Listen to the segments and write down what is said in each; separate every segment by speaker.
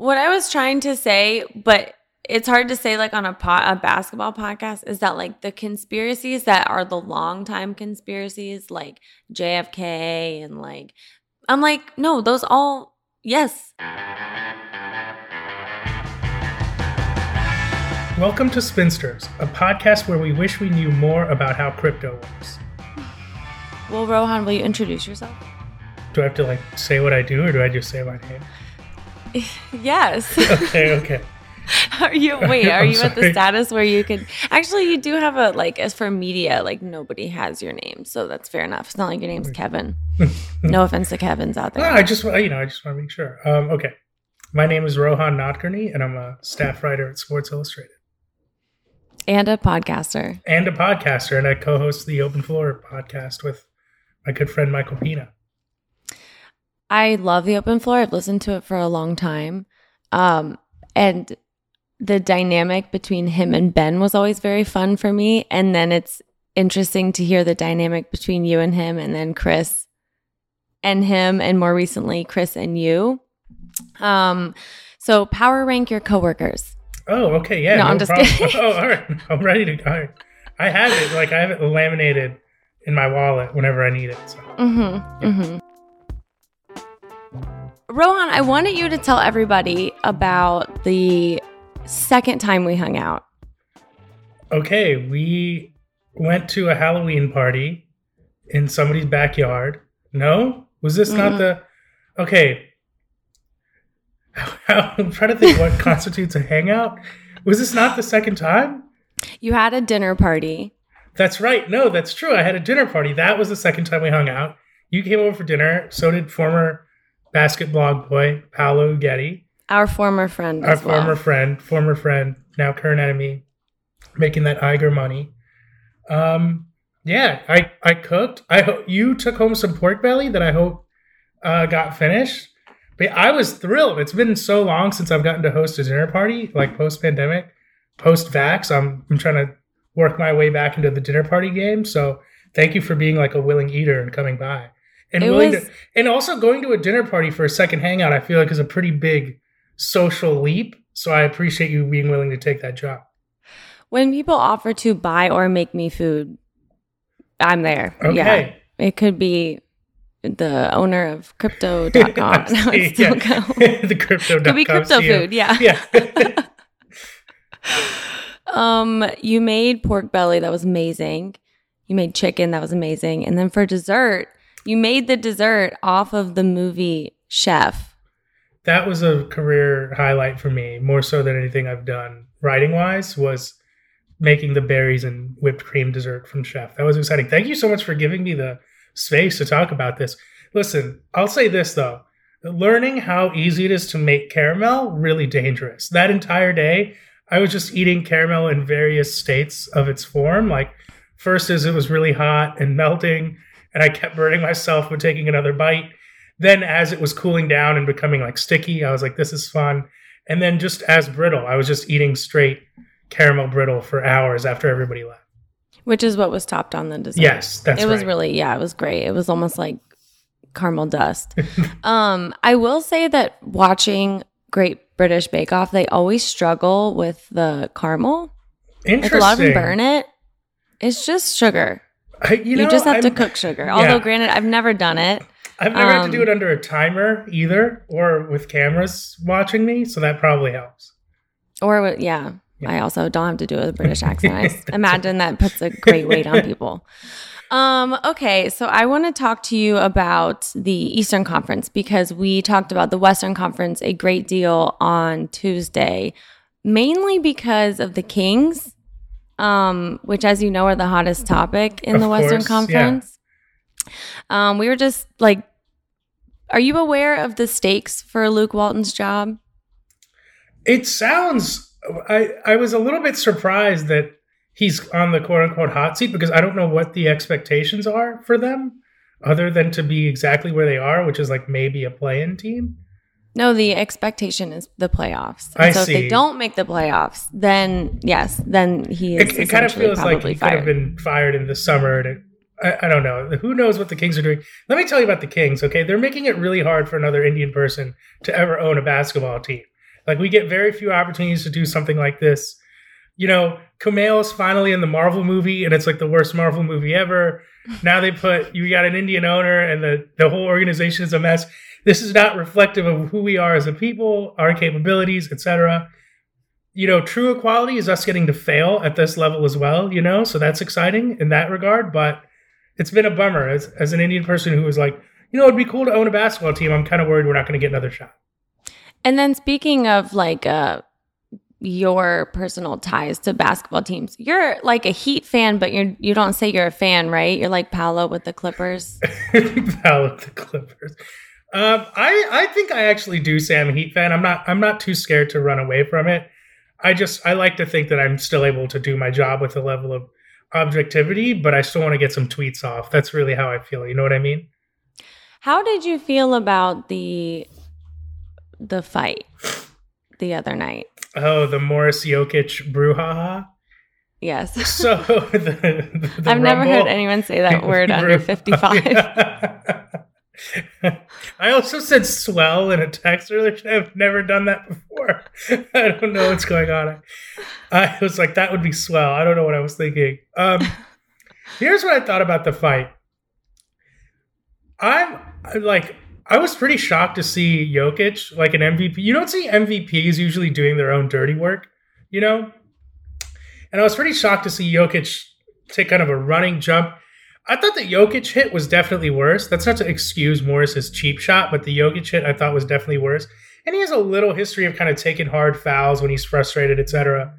Speaker 1: What I was trying to say, but it's hard to say like on a pot a basketball podcast is that like the conspiracies that are the long time conspiracies like JFK and like I'm like no those all yes
Speaker 2: Welcome to Spinsters, a podcast where we wish we knew more about how crypto works.
Speaker 1: well Rohan will you introduce yourself
Speaker 2: Do I have to like say what I do or do I just say my name?
Speaker 1: yes
Speaker 2: Okay, okay.
Speaker 1: are you wait are
Speaker 2: I'm
Speaker 1: you at the status where you could actually you do have a like as for media like nobody has your name so that's fair enough it's not like your name's Kevin no offense to Kevin's out
Speaker 2: No,
Speaker 1: there
Speaker 2: I just you know, I just want to make sure. Um, okay. My name is Rohan Nadkarni and I'm a staff writer at Sports Illustrated
Speaker 1: and a podcaster
Speaker 2: and a podcaster and I co-host the Open Floor podcast with my good friend Michael Pina.
Speaker 1: I love the open floor. I've listened to it for a long time. Um, and the dynamic between him and Ben was always very fun for me. And then it's interesting to hear the dynamic between you and him, and then Chris and him, and more recently, Chris and you. Um, so power rank your coworkers.
Speaker 2: Oh, okay, yeah.
Speaker 1: No, I'm just kidding.
Speaker 2: oh, all right. I'm ready to all right. I have it like I have it laminated in my wallet whenever I need it. So.
Speaker 1: Mm-hmm. Mm-hmm. Rohan, I wanted you to tell everybody about the second time we hung out.
Speaker 2: Okay, we went to a Halloween party in somebody's backyard. No? Was this not
Speaker 1: Mm-mm.
Speaker 2: the Okay. I'm trying to think what constitutes a hangout. Was this not the second time?
Speaker 1: You had a dinner party.
Speaker 2: That's right. No, that's true. I had a dinner party. That was the second time we hung out. You came over for dinner. So did former basket blog boy Paolo Uggetti,
Speaker 1: Our former friend.
Speaker 2: our
Speaker 1: as well.
Speaker 2: former friend, former friend, now current enemy, making that Iger money. Um, yeah, I I cooked. I hope you took home some pork belly that I hope uh, got finished. But I was thrilled. It's been so long since I've gotten to host a dinner party, like post pandemic, post vax. I'm I'm trying to work my way back into the dinner party game. So thank you for being like a willing eater and coming by. And
Speaker 1: It
Speaker 2: willing
Speaker 1: was-
Speaker 2: to, and also going to a dinner party for a second hangout, I feel like is a pretty big social leap. So I appreciate you being willing to take that job.
Speaker 1: When people offer to buy or make me food, I'm there. Yeah.
Speaker 2: Okay.
Speaker 1: It could be the owner of crypto.com. and I would
Speaker 2: See,
Speaker 1: still
Speaker 2: yeah.
Speaker 1: go.
Speaker 2: the crypto.
Speaker 1: Could be crypto food. Yeah.
Speaker 2: Yeah.
Speaker 1: Um, you made pork belly. That was amazing. You made chicken. That was amazing. And then for dessert, you made the dessert off of the movie Chef.
Speaker 2: that was a career highlight for me, more so than anything I've done writing wise, was making the berries and whipped cream dessert from Chef. That was exciting. Thank you so much for giving me the space to talk about this. Listen, I'll say this though. Learning how easy it is to make caramel, really dangerous. That entire day, I was just eating caramel in various states of its form. Like, first as it was really hot and melting, and I kept burning myself with taking another bite. Then as it was cooling down and becoming like sticky i was like this is fun. And then just as brittle i was just eating straight caramel brittle for hours after everybody left.
Speaker 1: Which is what was topped on the dessert.
Speaker 2: yes that's
Speaker 1: it was
Speaker 2: right.
Speaker 1: really yeah it was great. It was almost like caramel dust. Um i will say that watching great british bake off they always struggle with the caramel. Like
Speaker 2: interesting
Speaker 1: a lot of them burn it. It's just sugar
Speaker 2: I, you,
Speaker 1: you, just have to
Speaker 2: I'm-
Speaker 1: cook sugar
Speaker 2: yeah.
Speaker 1: although granted i've never done it.
Speaker 2: I've never had to do
Speaker 1: um,
Speaker 2: it under a timer either or with cameras watching me so that probably helps.
Speaker 1: Or yeah,
Speaker 2: Yeah.
Speaker 1: i also don't have to do it with a british accent. I imagine that puts a great weight on people. Um okay so i want to talk to you about the eastern conference because we talked about the western conference a great deal on tuesday mainly because of the kings um which as you know are the hottest topic in
Speaker 2: Of
Speaker 1: the western
Speaker 2: course, yeah.
Speaker 1: conference. Um we were just like are you aware of the stakes for luke walton's job?
Speaker 2: It sounds i i was a little bit surprised that he's on the quote unquote hot seat because i don't know what the expectations are for them other than to be exactly where they are which is like maybe a play-in team
Speaker 1: No, the expectation is the playoffs. And
Speaker 2: I
Speaker 1: so if they don't make the playoffs, then yes, then he is
Speaker 2: it, it kind of feels like he could have been fired in the summer. And I, I don't know. Who knows what the Kings are doing? Let me tell you about the Kings. Okay, they're making it really hard for another Indian person to ever own a basketball team. Like we get very few opportunities to do something like this. You know, Kumail's finally in the Marvel movie, and it's like the worst Marvel movie ever. Now they put you got an Indian owner, and the the whole organization is a mess. This is not reflective of who we are as a people, our capabilities, etc. You know, true equality is us getting to fail at this level as well. You know, so that's exciting in that regard. But it's been a bummer as as an Indian person who was like, you know, it'd be cool to own a basketball team. I'm kind of worried we're not going to get another shot.
Speaker 1: And then speaking of like uh your personal ties to basketball teams. You're like a Heat fan, but you're you don't say you're a fan, right? You're like Paolo with the Clippers.
Speaker 2: Paolo with the Clippers. Um, I I think I actually do say I'm a Heat fan. I'm not I'm not too scared to run away from it. I just I like to think that I'm still able to do my job with a level of objectivity, but I still want to get some tweets off. That's really how I feel. You know what I mean?
Speaker 1: How did you feel about the the fight the other night?
Speaker 2: Oh, the Morris Jokic brouhaha.
Speaker 1: Yes.
Speaker 2: So the, the
Speaker 1: I've never heard anyone say that word under
Speaker 2: Bru-
Speaker 1: 55.
Speaker 2: I also said swell in a text earlier. I've never done that before. I don't know what's going on. I was like, that would be swell. I don't know what I was thinking. Um, here's what I thought about the fight. I'm I- like, I was pretty shocked to see Jokic like an MVP. You don't see MVPs usually doing their own dirty work, you know? And I was pretty shocked to see Jokic take kind of a running jump. I thought the Jokic hit was definitely worse. That's not to excuse Morris's cheap shot, but the Jokic hit I thought was definitely worse. And he has a little history of kind of taking hard fouls when he's frustrated, etc.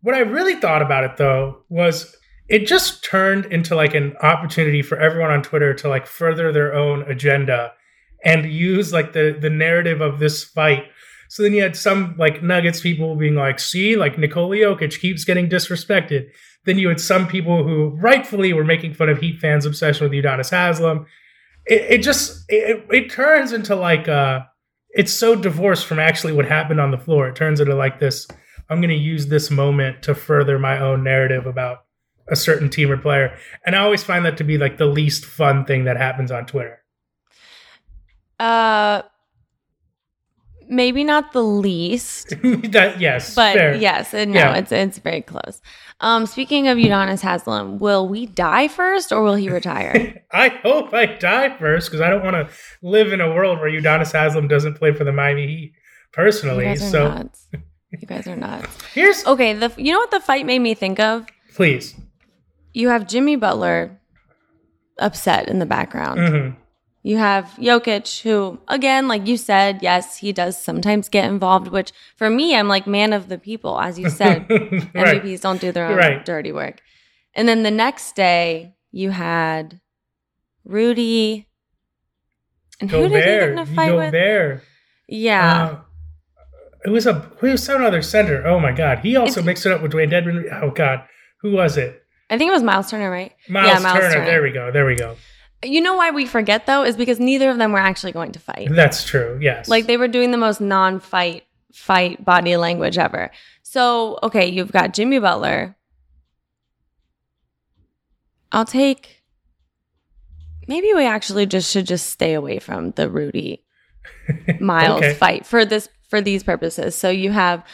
Speaker 2: What I really thought about it though was it just turned into like an opportunity for everyone on Twitter to like further their own agenda and use like the the narrative of this fight. So then you had some like Nuggets people being like, "See, like Nikola Jokic keeps getting disrespected." Then you had some people who rightfully were making fun of Heat fans' obsession with Udonis Haslem. It, it just it, it turns into like uh it's so divorced from actually what happened on the floor. It turns into like this. I'm going to use this moment to further my own narrative about a certain team or player, and I always find that to be like the least fun thing that happens on Twitter.
Speaker 1: uh maybe not the least,
Speaker 2: that yes,
Speaker 1: but
Speaker 2: fair.
Speaker 1: yes, and no,
Speaker 2: Yeah.
Speaker 1: it's it's very close. Um speaking of Udonis Haslem, will we die first or will he retire?
Speaker 2: I hope I die first because I don't want to live in a world where Udonis Haslem doesn't play for the Miami Heat
Speaker 1: you
Speaker 2: personally.
Speaker 1: guys are
Speaker 2: So
Speaker 1: nuts. You guys are nuts.
Speaker 2: here's
Speaker 1: Okay, the you know what the fight made me think of?
Speaker 2: please.
Speaker 1: You have Jimmy Butler upset in the background.
Speaker 2: hmm
Speaker 1: You have Jokic, who, again, like you said, yes, he does sometimes get involved, which for me, I'm like man of the people, as you said.
Speaker 2: right.
Speaker 1: MVPs don't do their own
Speaker 2: Right.
Speaker 1: dirty work. And then the next day, you had Rudy. And who
Speaker 2: Go
Speaker 1: did he get in a fight
Speaker 2: go
Speaker 1: with? Yeah.
Speaker 2: Uh, it was a who was some other center. Oh my god. He also
Speaker 1: It's-
Speaker 2: mixed it up with Dewayne Dedmon. Oh god. Who was it?
Speaker 1: I think it was Myles Turner, right?
Speaker 2: Myles,
Speaker 1: yeah, Myles
Speaker 2: Turner.
Speaker 1: Turner.
Speaker 2: There we go. There we go.
Speaker 1: You know why we forget, though, is because neither of them were actually going to fight.
Speaker 2: That's true. Yes.
Speaker 1: Like they were doing the most non-fight fight body language ever. So, okay, you've got Jimmy Butler. I'll take maybe we actually just should just stay away from the Rudy Myles
Speaker 2: Okay.
Speaker 1: fight for this for these purposes. So you have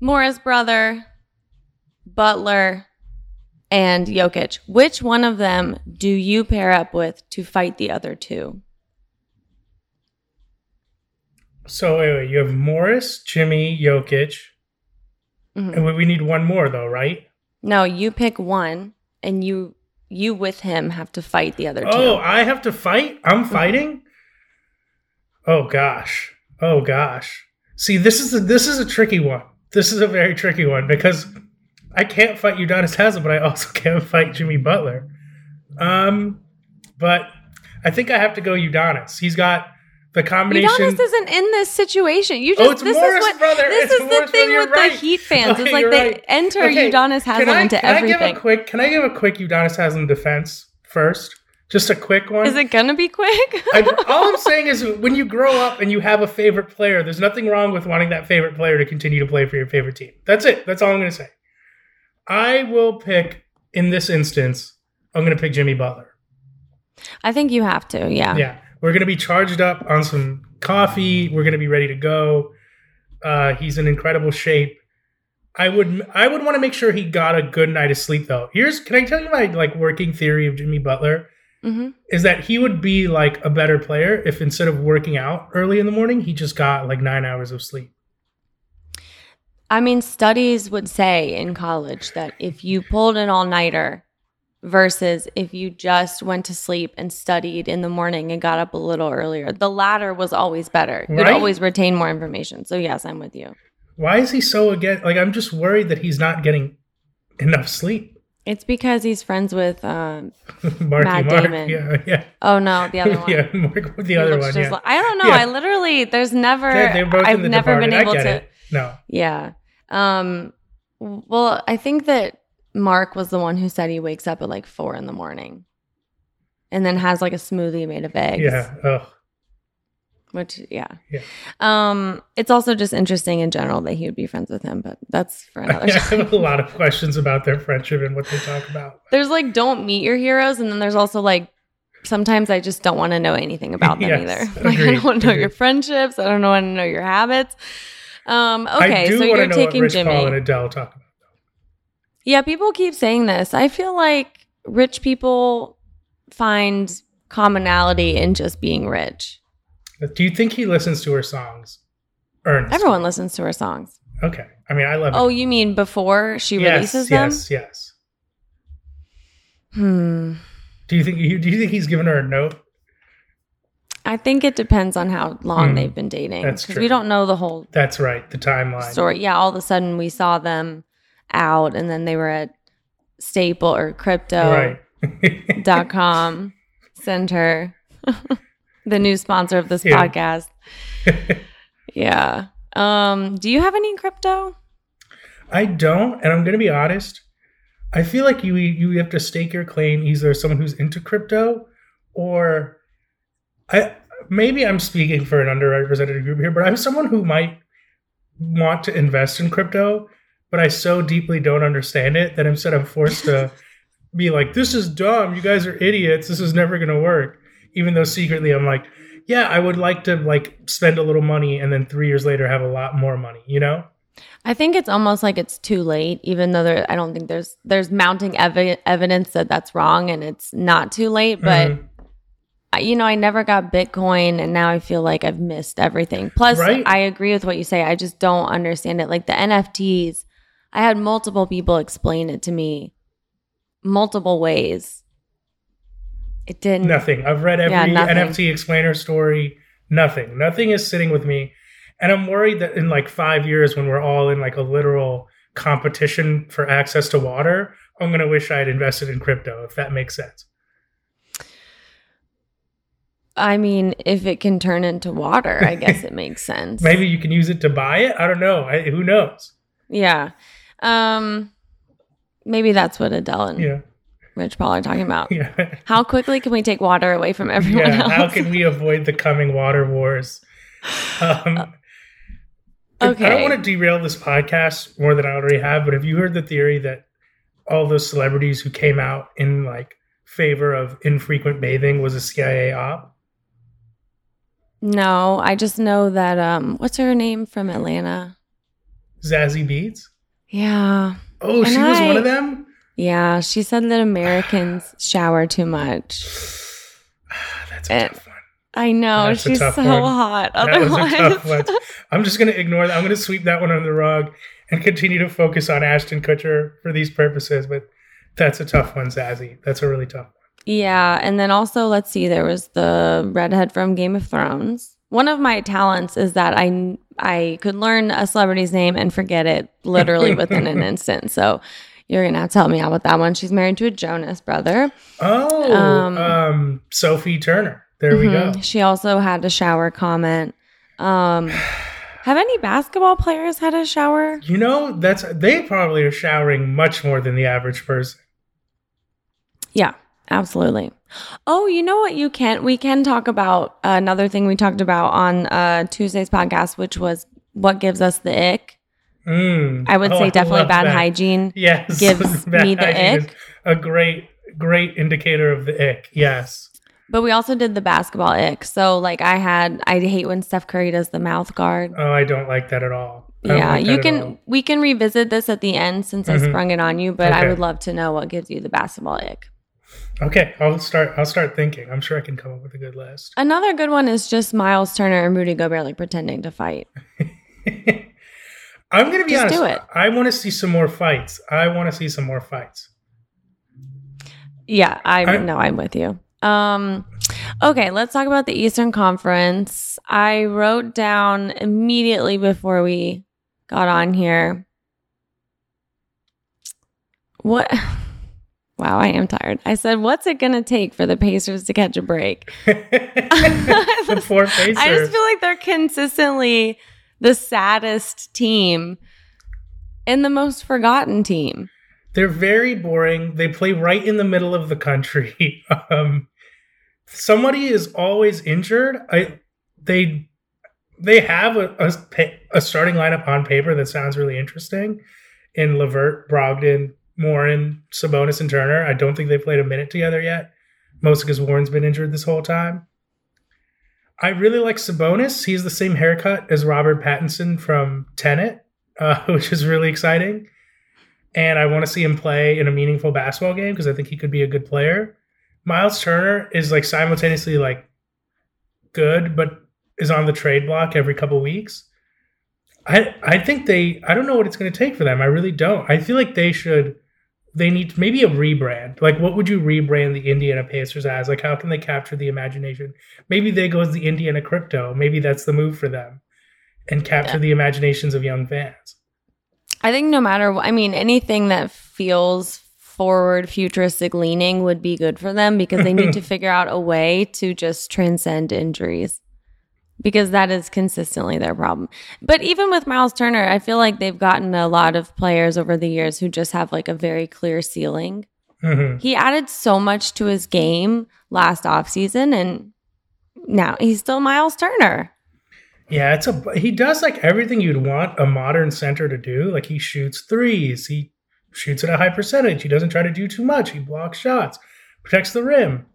Speaker 1: Morris brother, Butler, and Jokic. Which one of them do you pair up with to fight the other two?
Speaker 2: So wait, wait. You have Morris, Jimmy, Jokic,
Speaker 1: Mhm.
Speaker 2: and we- need one more though, right?
Speaker 1: No, you pick one, and you you with him have to fight the other
Speaker 2: Oh,
Speaker 1: two.
Speaker 2: I have to fight? I'm fighting? Oh gosh. Oh gosh. See, this is a, this is a tricky one. This is a very tricky one because I can't fight Udonis Haslem, but I also can't fight Jimmy Butler. Um, but I think I have to go Udonis. He's got the combination.
Speaker 1: Udonis isn't in this situation. You just
Speaker 2: Oh, it's
Speaker 1: this
Speaker 2: Morris
Speaker 1: is what
Speaker 2: brother.
Speaker 1: this
Speaker 2: It's
Speaker 1: is the thing
Speaker 2: brother.
Speaker 1: With
Speaker 2: right.
Speaker 1: the Heat fans.
Speaker 2: Okay,
Speaker 1: it's like they
Speaker 2: right.
Speaker 1: enter
Speaker 2: Okay,
Speaker 1: Udonis Haslem
Speaker 2: can I,
Speaker 1: into
Speaker 2: can I give a quick? Can I give a quick Udonis Haslem defense first? Just a quick one.
Speaker 1: Is it gonna be quick?
Speaker 2: I, all I'm saying is when you grow up and you have a favorite player, there's nothing wrong with wanting that favorite player to continue to play for your favorite team. That's it. That's all I'm going to say. I will pick, in this instance, I'm going to pick Jimmy Butler.
Speaker 1: I think you have to. Yeah.
Speaker 2: Yeah. We're going to be charged up on some coffee. We're going to be ready to go. Uh, he's in incredible shape. I would I would want to make sure he got a good night of sleep though. Here's can I tell you my like working theory of Jimmy Butler
Speaker 1: hmm
Speaker 2: is that he would be like a better player if instead of working out early in the morning he just got like 9 hours of sleep.
Speaker 1: I mean, studies would say in college that if you pulled an all nighter versus if you just went to sleep and studied in the morning and got up a little earlier, the latter was always better. You'd
Speaker 2: Right?
Speaker 1: always retain more information. So, yes, I'm with you.
Speaker 2: Why is he so again like I'm just worried that he's not getting enough sleep.
Speaker 1: It's because he's friends with, um,
Speaker 2: Marky
Speaker 1: Matt
Speaker 2: Mark.
Speaker 1: Damon.
Speaker 2: Yeah, yeah.
Speaker 1: oh no, the other one.
Speaker 2: yeah, Mark, the
Speaker 1: He
Speaker 2: other one, yeah.
Speaker 1: like- I don't know.
Speaker 2: Yeah.
Speaker 1: I literally, there's never,
Speaker 2: They're, they're both
Speaker 1: I've
Speaker 2: in the
Speaker 1: never been able to.
Speaker 2: it. No.
Speaker 1: Yeah. Um well, I think that Mark was the one who said he wakes up at like four in the morning and then has like a smoothie made of eggs.
Speaker 2: Yeah. Oh.
Speaker 1: Which yeah.
Speaker 2: Yeah.
Speaker 1: Um it's also just interesting in general that he would be friends with him, but that's for another
Speaker 2: I
Speaker 1: time.
Speaker 2: have a lot of questions about their friendship and what they talk about.
Speaker 1: There's like don't meet your heroes and then there's also like sometimes I just don't want to know anything about them
Speaker 2: Yes,
Speaker 1: either. Like I don't want to know
Speaker 2: agreed.
Speaker 1: your friendships, I don't want to know your habits. Um okay, so you're taking
Speaker 2: Rich
Speaker 1: Jimmy.
Speaker 2: Paul and Adele talk about.
Speaker 1: Yeah, people keep saying this. I feel like rich people find commonality in just being rich.
Speaker 2: Do you think he listens to her songs? Ernest.
Speaker 1: Everyone listens to her songs.
Speaker 2: Okay. I mean, I love it.
Speaker 1: Oh,
Speaker 2: it.
Speaker 1: you mean before she
Speaker 2: yes,
Speaker 1: releases them?
Speaker 2: yes, yes.
Speaker 1: Hmm.
Speaker 2: Do you think you do you think he's given her a note?
Speaker 1: I think it depends on how long
Speaker 2: Hmm,
Speaker 1: they've been dating.
Speaker 2: that's true.
Speaker 1: we don't know the whole
Speaker 2: That's right. The timeline.
Speaker 1: story. Yeah, all of a sudden we saw them out and then they were at Staple or Crypto.
Speaker 2: Right.
Speaker 1: dot com center the new sponsor of this
Speaker 2: Yeah.
Speaker 1: podcast yeah um do you have any crypto
Speaker 2: I don't, and I'm going to be honest. I feel like you you have to stake your claim either as someone who's into crypto, or I maybe I'm speaking for an underrepresented group here, but I'm someone who might want to invest in crypto, but I so deeply don't understand it that instead I'm forced to be like, "This is dumb. You guys are idiots. This is never going to work." Even though secretly I'm like, "Yeah, I would like to like spend a little money and then 3 years later have a lot more money," you know?
Speaker 1: i think it's almost like it's too late even though there i don't think there's there's mounting evi- evidence that that's wrong and it's not too late but
Speaker 2: Mhm.
Speaker 1: You know i never got bitcoin and now i feel like i've missed everything plus
Speaker 2: Right.
Speaker 1: i agree with what you say i just don't understand it like the nfts i had multiple people explain it to me multiple ways it didn't
Speaker 2: Nothing. I've read every
Speaker 1: Yeah.
Speaker 2: NFT explainer story. Nothing. Nothing is sitting with me. And I'm worried that in like five years, when we're all in like a literal competition for access to water, I'm going to wish I had invested in crypto, if that makes sense.
Speaker 1: I mean, if it can turn into water, I guess it makes sense.
Speaker 2: Maybe you can use it to buy it. I don't know. I, who knows?
Speaker 1: Yeah. Um maybe that's what Adele and
Speaker 2: Yeah.
Speaker 1: Rich Paul are talking about.
Speaker 2: Yeah.
Speaker 1: How quickly can we take water away from everyone
Speaker 2: yeah.
Speaker 1: else?
Speaker 2: How can we avoid the coming water wars? Um, I don't want to derail this podcast more than I already have, but have you heard the theory that all those celebrities who came out in like favor of infrequent bathing was a CIA op?
Speaker 1: No, I just know that um what's her name from Atlanta?
Speaker 2: Zazie Beetz?
Speaker 1: Yeah.
Speaker 2: Oh,
Speaker 1: And
Speaker 2: she was
Speaker 1: I-
Speaker 2: one of them?
Speaker 1: Yeah, she said that Americans shower too much.
Speaker 2: That's a
Speaker 1: Eh,
Speaker 2: tough one.
Speaker 1: I know,
Speaker 2: That's
Speaker 1: she's so
Speaker 2: one.
Speaker 1: hot.
Speaker 2: That was a
Speaker 1: Otherwise,
Speaker 2: tough one. I'm just to ignore that. I'm to sweep that one under the rug and continue to focus on Ashton Kutcher for these purposes. But that's a tough one, Zazie. That's a really tough one.
Speaker 1: Yeah, and then also let's see, there was the redhead from Game of Thrones. One of my talents is that I I could learn a celebrity's name and forget it literally within an instant. So you're gonna have to help me out with that one. She's married to a Jonas brother.
Speaker 2: Oh,
Speaker 1: Um,
Speaker 2: um, Sophie Turner. There we go.
Speaker 1: She also had a shower comment. Um, have any basketball players had a shower?
Speaker 2: You know, that's they probably are showering much more than the average person.
Speaker 1: Yeah, absolutely. Oh, you know what? You can we can talk about another thing we talked about on uh, Tuesday's podcast, which was what gives us the ick.
Speaker 2: Mm.
Speaker 1: I would
Speaker 2: Oh,
Speaker 1: say definitely bad
Speaker 2: that.
Speaker 1: hygiene.
Speaker 2: Yes,
Speaker 1: gives me the ick.
Speaker 2: A great, great indicator of the ick. Yes.
Speaker 1: But we also did the basketball ick. So like I had I hate when Steph Curry does the mouth guard.
Speaker 2: Oh, I don't like that at all.
Speaker 1: Yeah,
Speaker 2: like
Speaker 1: you can we can revisit this at the end since I
Speaker 2: Mhm.
Speaker 1: sprung it on you, but I would love to know what gives you the basketball ick.
Speaker 2: Okay, I'll start. I'll start thinking. I'm sure I can come up with a good list.
Speaker 1: Another good one is just Myles Turner and Rudy Gobert like pretending to fight.
Speaker 2: I'm gonna be
Speaker 1: Just
Speaker 2: honest.
Speaker 1: do it.
Speaker 2: I want to see some more fights. I want to see some more fights.
Speaker 1: Yeah, I, know. I'm with you. Um, okay, let's talk about the Eastern Conference. I wrote down immediately before we got on here. What? Wow, I am tired. I said, "What's it going to take for the Pacers to catch a break?"
Speaker 2: the four Pacers.
Speaker 1: I just feel like they're consistently the saddest team and the most forgotten team.
Speaker 2: They're very boring. They play right in the middle of the country. um, somebody is always injured. I they they have a, a a starting lineup on paper that sounds really interesting. In Levert, Brogdon, Warren, Sabonis, and Turner. I don't think they played a minute together yet. Mostly because Warren's been injured this whole time. I really like Sabonis. He's the same haircut as Robert Pattinson from Tenet, uh, which is really exciting and I want to see him play in a meaningful basketball game because I think he could be a good player. Myles Turner is like simultaneously like good, but is on the trade block every couple weeks. I I think they I don't know what it's going to take for them. I really don't. I feel like they should they need maybe a rebrand. Like what would you rebrand the Indiana Pacers as? Like how can they capture the imagination? Maybe they go as the Indiana Crypto. Maybe that's the move for them and capture
Speaker 1: Yeah.
Speaker 2: the imaginations of young fans.
Speaker 1: I think no matter what, I mean, anything that feels forward, futuristic leaning would be good for them because they need to figure out a way to just transcend injuries because that is consistently their problem. But even with Myles Turner, I feel like they've gotten a lot of players over the years who just have like a very clear ceiling.
Speaker 2: Mhm.
Speaker 1: He added so much to his game last offseason and now he's still Myles Turner.
Speaker 2: Yeah, it's a he does like everything you'd want a modern center to do. Like he shoots threes, he shoots at a high percentage. He doesn't try to do too much. He blocks shots, protects the rim,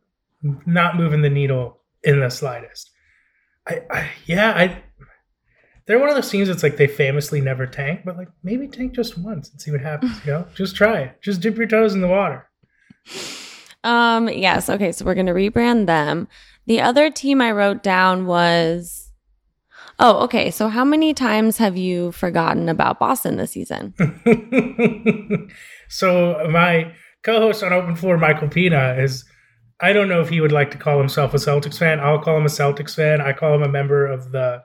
Speaker 2: not moving the needle in the slightest. I, I yeah, I they're one of those teams that's like they famously never tank, but like maybe tank just once and see what happens. You know, just try it. Just dip your toes in the water.
Speaker 1: Um, yes. Okay. So we're going to rebrand them. The other team I wrote down was, oh, okay. So how many times have you forgotten about Boston this season?
Speaker 2: so my co-host on Open Floor, Michael Pina, is I don't know if he would like to call himself a Celtics fan. I'll call him a Celtics fan. I call him a member of the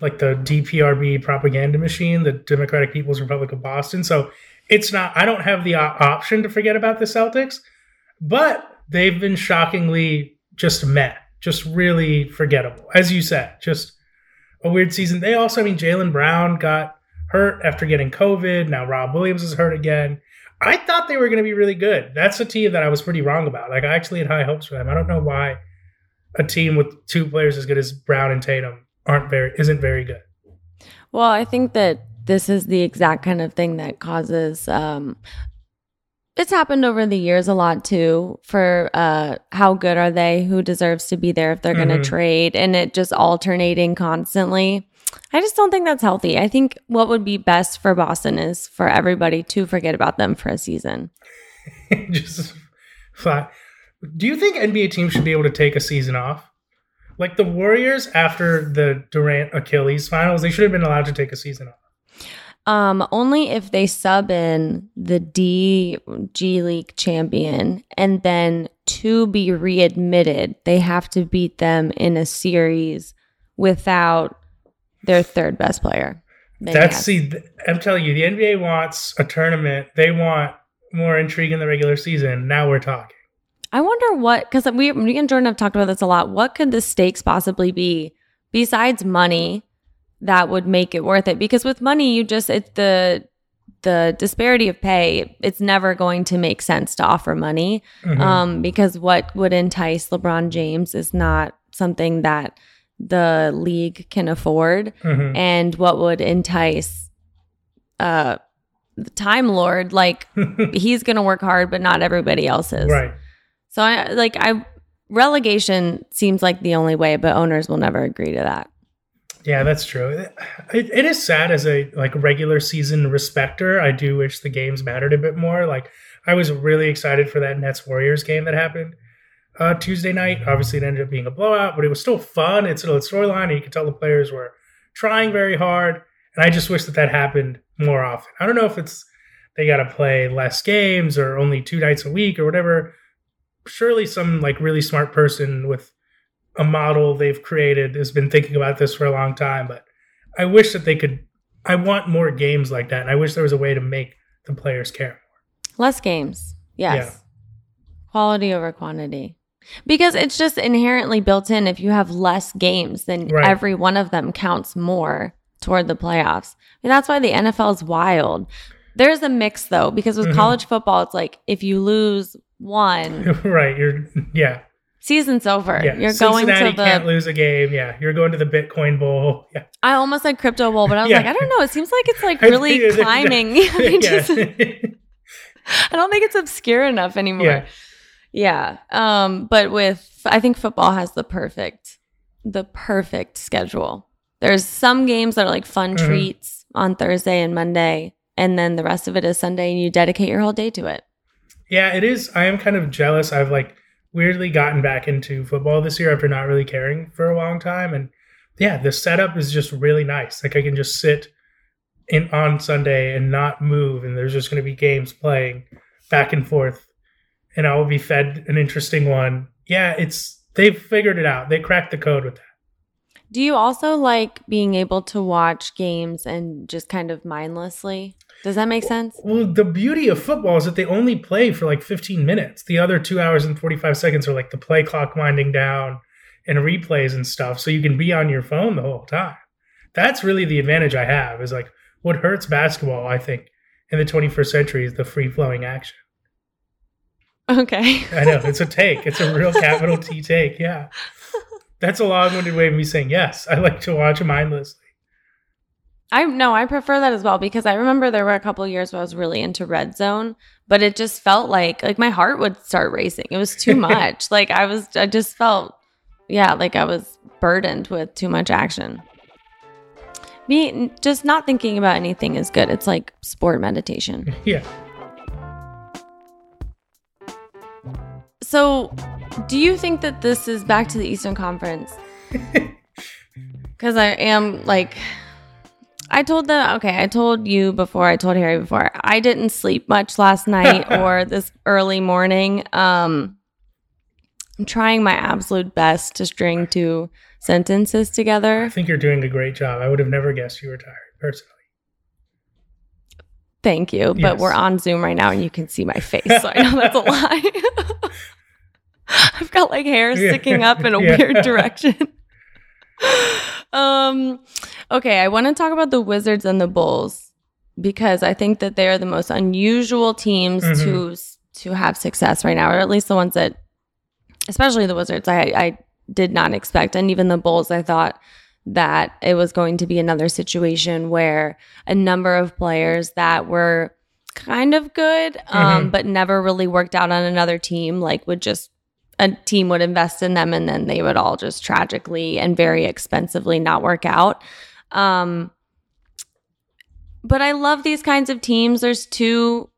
Speaker 2: like the DPRB propaganda machine, the Democratic People's Republic of Boston. So it's not. I don't have the option to forget about the Celtics, but they've been shockingly just met, just really forgettable, as you said, just a weird season. They also, I mean, Jaylen Brown got hurt after getting COVID. Now Rob Williams is hurt again. I thought they were going to be really good. That's a team that I was pretty wrong about. Like I actually had high hopes for them. I don't know why a team with two players as good as Brown and Tatum aren't very isn't very good.
Speaker 1: Well, I think that this is the exact kind of thing that causes, um, it's happened over the years a lot too for uh how good are they who deserves to be there if they're going
Speaker 2: Mhm.
Speaker 1: to trade and it just alternating constantly i just don't think that's healthy i think what would be best for boston is for everybody to forget about them for a season
Speaker 2: Just flat. Do you think NBA teams should be able to take a season off? Like the Warriors after the Durant Achilles finals, they should have been allowed to take a season off.
Speaker 1: um only if they sub in the d g league champion and then to be readmitted they have to beat them in a series without their third best player
Speaker 2: That's
Speaker 1: yes.
Speaker 2: see, I'm telling you, the NBA wants a tournament. They want more intrigue in the regular season. Now we're talking.
Speaker 1: I wonder what because we me and Jordan have talked about this a lot. What could the stakes possibly be besides money that would make it worth it? Because with money, you just it's the the disparity of pay. It's never going to make sense to offer money
Speaker 2: Mhm.
Speaker 1: um, because what would entice LeBron James is not something that the league can afford,
Speaker 2: Mhm.
Speaker 1: and what would entice uh the Time Lord like he's gonna work hard, but not everybody else is.
Speaker 2: right.
Speaker 1: So I like I relegation seems like the only way, but owners will never agree to that.
Speaker 2: Yeah, that's true. It, it is sad as a like regular season respecter. I do wish the games mattered a bit more. Like I was really excited for that Nets Warriors game that happened uh, Tuesday night. Obviously, it ended up being a blowout, but it was still fun. It's a storyline, and you can tell the players were trying very hard. And I just wish that that happened more often. I don't know if it's they got to play less games or only two nights a week or whatever. Surely, some like really smart person with a model they've created has been thinking about this for a long time. But I wish that they could. I want more games like that, and I wish there was a way to make the players care more.
Speaker 1: Less games, yes. Yeah. Quality over quantity. Because it's just inherently built in. If you have less games, then right. every one of them counts more toward the playoffs. I mean, that's why the NFL is wild. There's a mix though, because with mm-hmm. college football, it's like if you lose one,
Speaker 2: right? You're yeah.
Speaker 1: Season's over. Yeah. You're Cincinnati going to the
Speaker 2: can't lose a game. Yeah, you're going to the Bitcoin Bowl. Yeah.
Speaker 1: I almost said crypto bowl, but I was yeah. like, I don't know. It seems like it's like really climbing. I, just, I don't think it's obscure enough anymore. Yeah. Yeah. Um, but with I think football has the perfect the perfect schedule. There's some games that are like fun mm-hmm. treats on Thursday and Monday, and then the rest of it is Sunday, and you dedicate your whole day to it.
Speaker 2: Yeah, it is. I am kind of jealous. I've like weirdly gotten back into football this year after not really caring for a long time, and yeah, the setup is just really nice. Like I can just sit in on Sunday and not move, and there's just going to be games playing back and forth and I will be fed an interesting one. Yeah, it's they've figured it out. They cracked the code with that.
Speaker 1: Do you also like being able to watch games and just kind of mindlessly? Does that make sense?
Speaker 2: Well, the beauty of football is that they only play for like 15 minutes. The other two hours and 45 seconds are like the play clock winding down and replays and stuff. So you can be on your phone the whole time. That's really the advantage I have is like what hurts basketball, I think, in the 21st century is the free flowing action.
Speaker 1: Okay.
Speaker 2: I know. It's a take. It's a real capital T take. Yeah. That's a long winded way of me saying yes. I like to watch mindlessly.
Speaker 1: I no, I prefer that as well because I remember there were a couple years where I was really into red zone, but it just felt like like my heart would start racing. It was too much. like I was I just felt yeah, like I was burdened with too much action. Me just not thinking about anything is good. It's like sport meditation.
Speaker 2: Yeah.
Speaker 1: So, do you think that this is back to the Eastern Conference? Because I am like, I told them, okay, I told you before, I told Harry before, I didn't sleep much last night or this early morning. Um, I'm trying my absolute best to string two sentences together.
Speaker 2: I think you're doing a great job. I would have never guessed you were tired, personally.
Speaker 1: Thank you. Yes. But we're on Zoom right now and you can see my face. So I know that's a lie. I've got like hair sticking up in a yeah. weird direction. um okay, I want to talk about the Wizards and the Bulls because I think that they are the most unusual teams mm-hmm. to to have success right now, or at least the ones that especially the Wizards I I did not expect and even the Bulls I thought that it was going to be another situation where a number of players that were kind of good um, mm-hmm. but never really worked out on another team like would just a team would invest in them and then they would all just tragically and very expensively not work out. Um, but I love these kinds of teams. There's two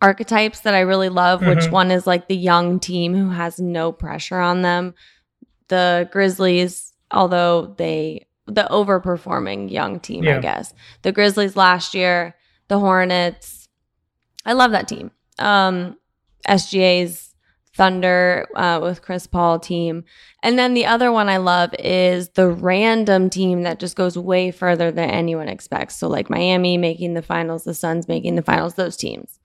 Speaker 1: archetypes that I really love, mm-hmm. which one is like the young team who has no pressure on them. The Grizzlies, although they the overperforming young team, yeah. I guess. The Grizzlies last year, the Hornets. I love that team. Um, SGA's Thunder uh, with Chris Paul team. And then the other one I love is the random team that just goes way further than anyone expects. So, like Miami making the finals, the Suns making the finals, those teams.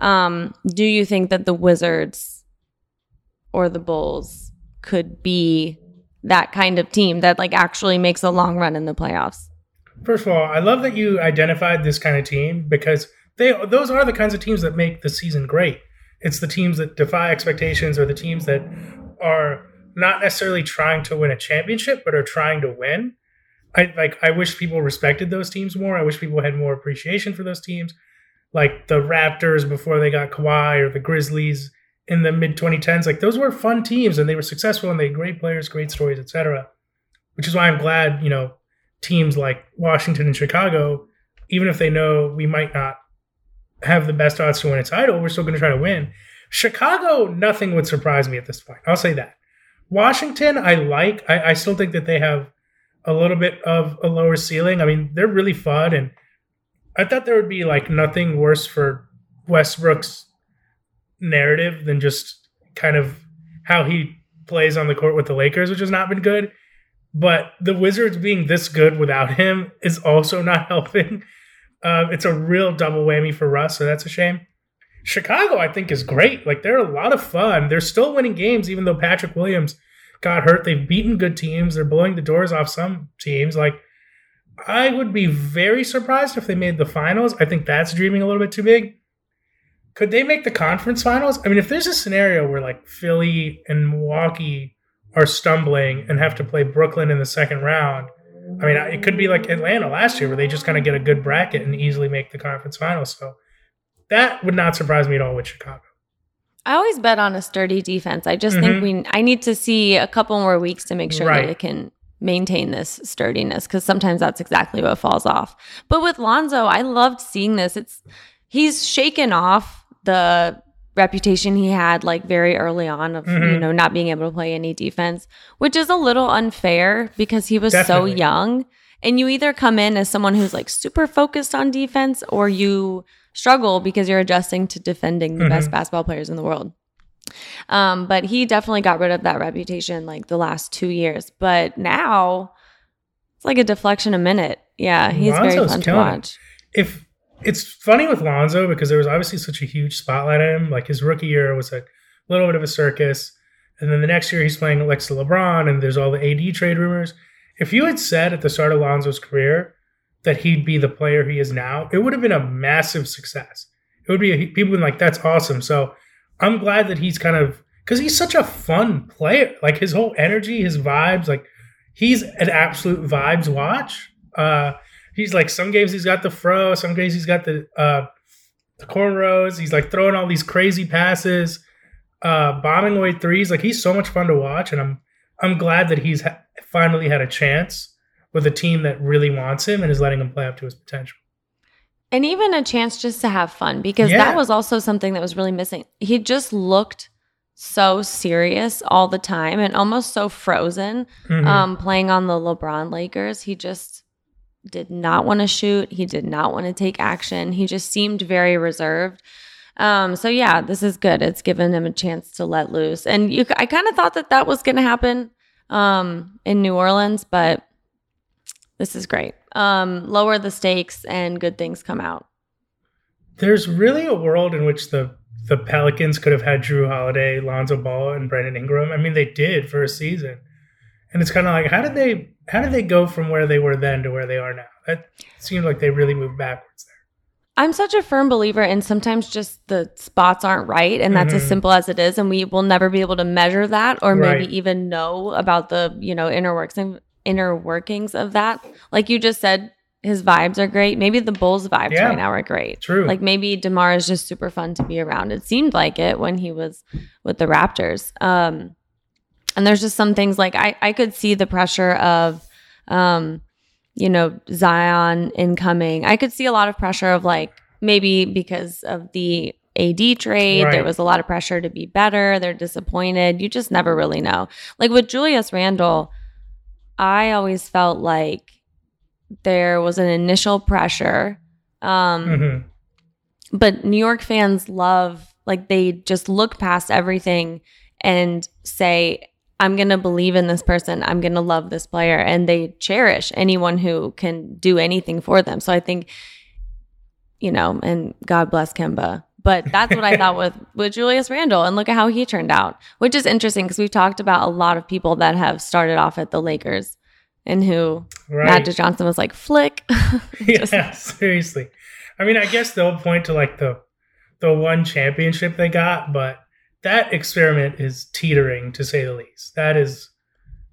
Speaker 1: Um, do you think that the Wizards or the Bulls could be that kind of team that like actually makes a long run in the playoffs?
Speaker 2: First of all, I love that you identified this kind of team because they those are the kinds of teams that make the season great. It's the teams that defy expectations or the teams that are not necessarily trying to win a championship, but are trying to win. I like I wish people respected those teams more. I wish people had more appreciation for those teams. Like the Raptors before they got Kawhi or the Grizzlies in the mid 2010s, like those were fun teams and they were successful and they had great players, great stories, etc. Which is why I'm glad, you know, teams like Washington and Chicago, even if they know we might not have the best odds to win a title, we're still going to try to win. Chicago, nothing would surprise me at this point. I'll say that. Washington, I like. I, I still think that they have a little bit of a lower ceiling. I mean, they're really fun, and I thought there would be like nothing worse for Westbrook's narrative than just kind of how he plays on the court with the Lakers, which has not been good. But the Wizards being this good without him is also not helping. Uh, it's a real double whammy for Russ, so that's a shame. Chicago, I think, is great. Like they're a lot of fun. They're still winning games, even though Patrick Williams got hurt. They've beaten good teams. They're blowing the doors off some teams. Like I would be very surprised if they made the finals. I think that's dreaming a little bit too big. Could they make the conference finals? I mean, if there's a scenario where like Philly and Milwaukee are stumbling and have to play Brooklyn in the second round, I mean, it could be like Atlanta last year where they just kind of get a good bracket and easily make the conference finals. So that would not surprise me at all with Chicago.
Speaker 1: I always bet on a sturdy defense. I just mm-hmm. think we I need to see a couple more weeks to make sure right. that it can maintain this sturdiness because sometimes that's exactly what falls off. But with Lonzo, I loved seeing this. It's he's shaken off the reputation he had like very early on of mm-hmm. you know not being able to play any defense, which is a little unfair because he was Definitely. so young. And you either come in as someone who's like super focused on defense or you struggle because you're adjusting to defending the mm-hmm. best basketball players in the world. Um, but he definitely got rid of that reputation like the last two years. But now it's like a deflection a minute. Yeah, he's Lonzo's very fun to watch.
Speaker 2: If it's funny with Lonzo because there was obviously such a huge spotlight on him. Like his rookie year was a little bit of a circus. And then the next year he's playing next to LeBron and there's all the AD trade rumors. If you had said at the start of Lonzo's career that he'd be the player he is now, it would have been a massive success. It would be a, people would be like, that's awesome. So I'm glad that he's kind of because he's such a fun player. Like his whole energy, his vibes, like he's an absolute vibes watch. Uh, he's like some games he's got the fro, some games he's got the uh, the cornrows. He's like throwing all these crazy passes, uh, bombing away threes. Like he's so much fun to watch, and I'm I'm glad that he's ha- finally had a chance with a team that really wants him and is letting him play up to his potential.
Speaker 1: And even a chance just to have fun because yeah. that was also something that was really missing. He just looked so serious all the time and almost so frozen mm-hmm. um, playing on the LeBron Lakers. He just did not want to shoot. He did not want to take action. He just seemed very reserved. Um, so yeah, this is good. It's given him a chance to let loose. And you, I kind of thought that that was going to happen um, in New Orleans, but this is great. Um, lower the stakes and good things come out.
Speaker 2: There's really a world in which the the Pelicans could have had Jrue Holiday, Lonzo Ball, and Brandon Ingram. I mean, they did for a season, and it's kind of like how did they how did they go from where they were then to where they are now? That seems like they really moved backwards there.
Speaker 1: I'm such a firm believer in sometimes just the spots aren't right, and that's mm-hmm. as simple as it is, and we will never be able to measure that or maybe even know about the you know inner workings inner workings of that. Like you just said, his vibes are great. Maybe the Bulls vibes yeah, right now are great.
Speaker 2: True.
Speaker 1: Like maybe DeMar is just super fun to be around. It seemed like it when he was with the Raptors. Um, and there's just some things like I, I could see the pressure of, um, you know, Zion incoming. I could see a lot of pressure of like maybe because of the AD trade, right. there was a lot of pressure to be better. They're disappointed. You just never really know. Like with Julius Randle, I always felt like there was an initial pressure. Um, mm-hmm. But New York fans love, like, they just look past everything and say, I'm going to believe in this person. I'm going to love this player. And they cherish anyone who can do anything for them. So I think, you know, and God bless Kemba. But that's what I thought with with Julius Randle, and look at how he turned out, which is interesting because we've talked about a lot of people that have started off at the Lakers and who right. Magic Johnson was like flick.
Speaker 2: yeah, seriously. I mean, I guess they'll point to like the the one championship they got, but that experiment is teetering to say the least. That is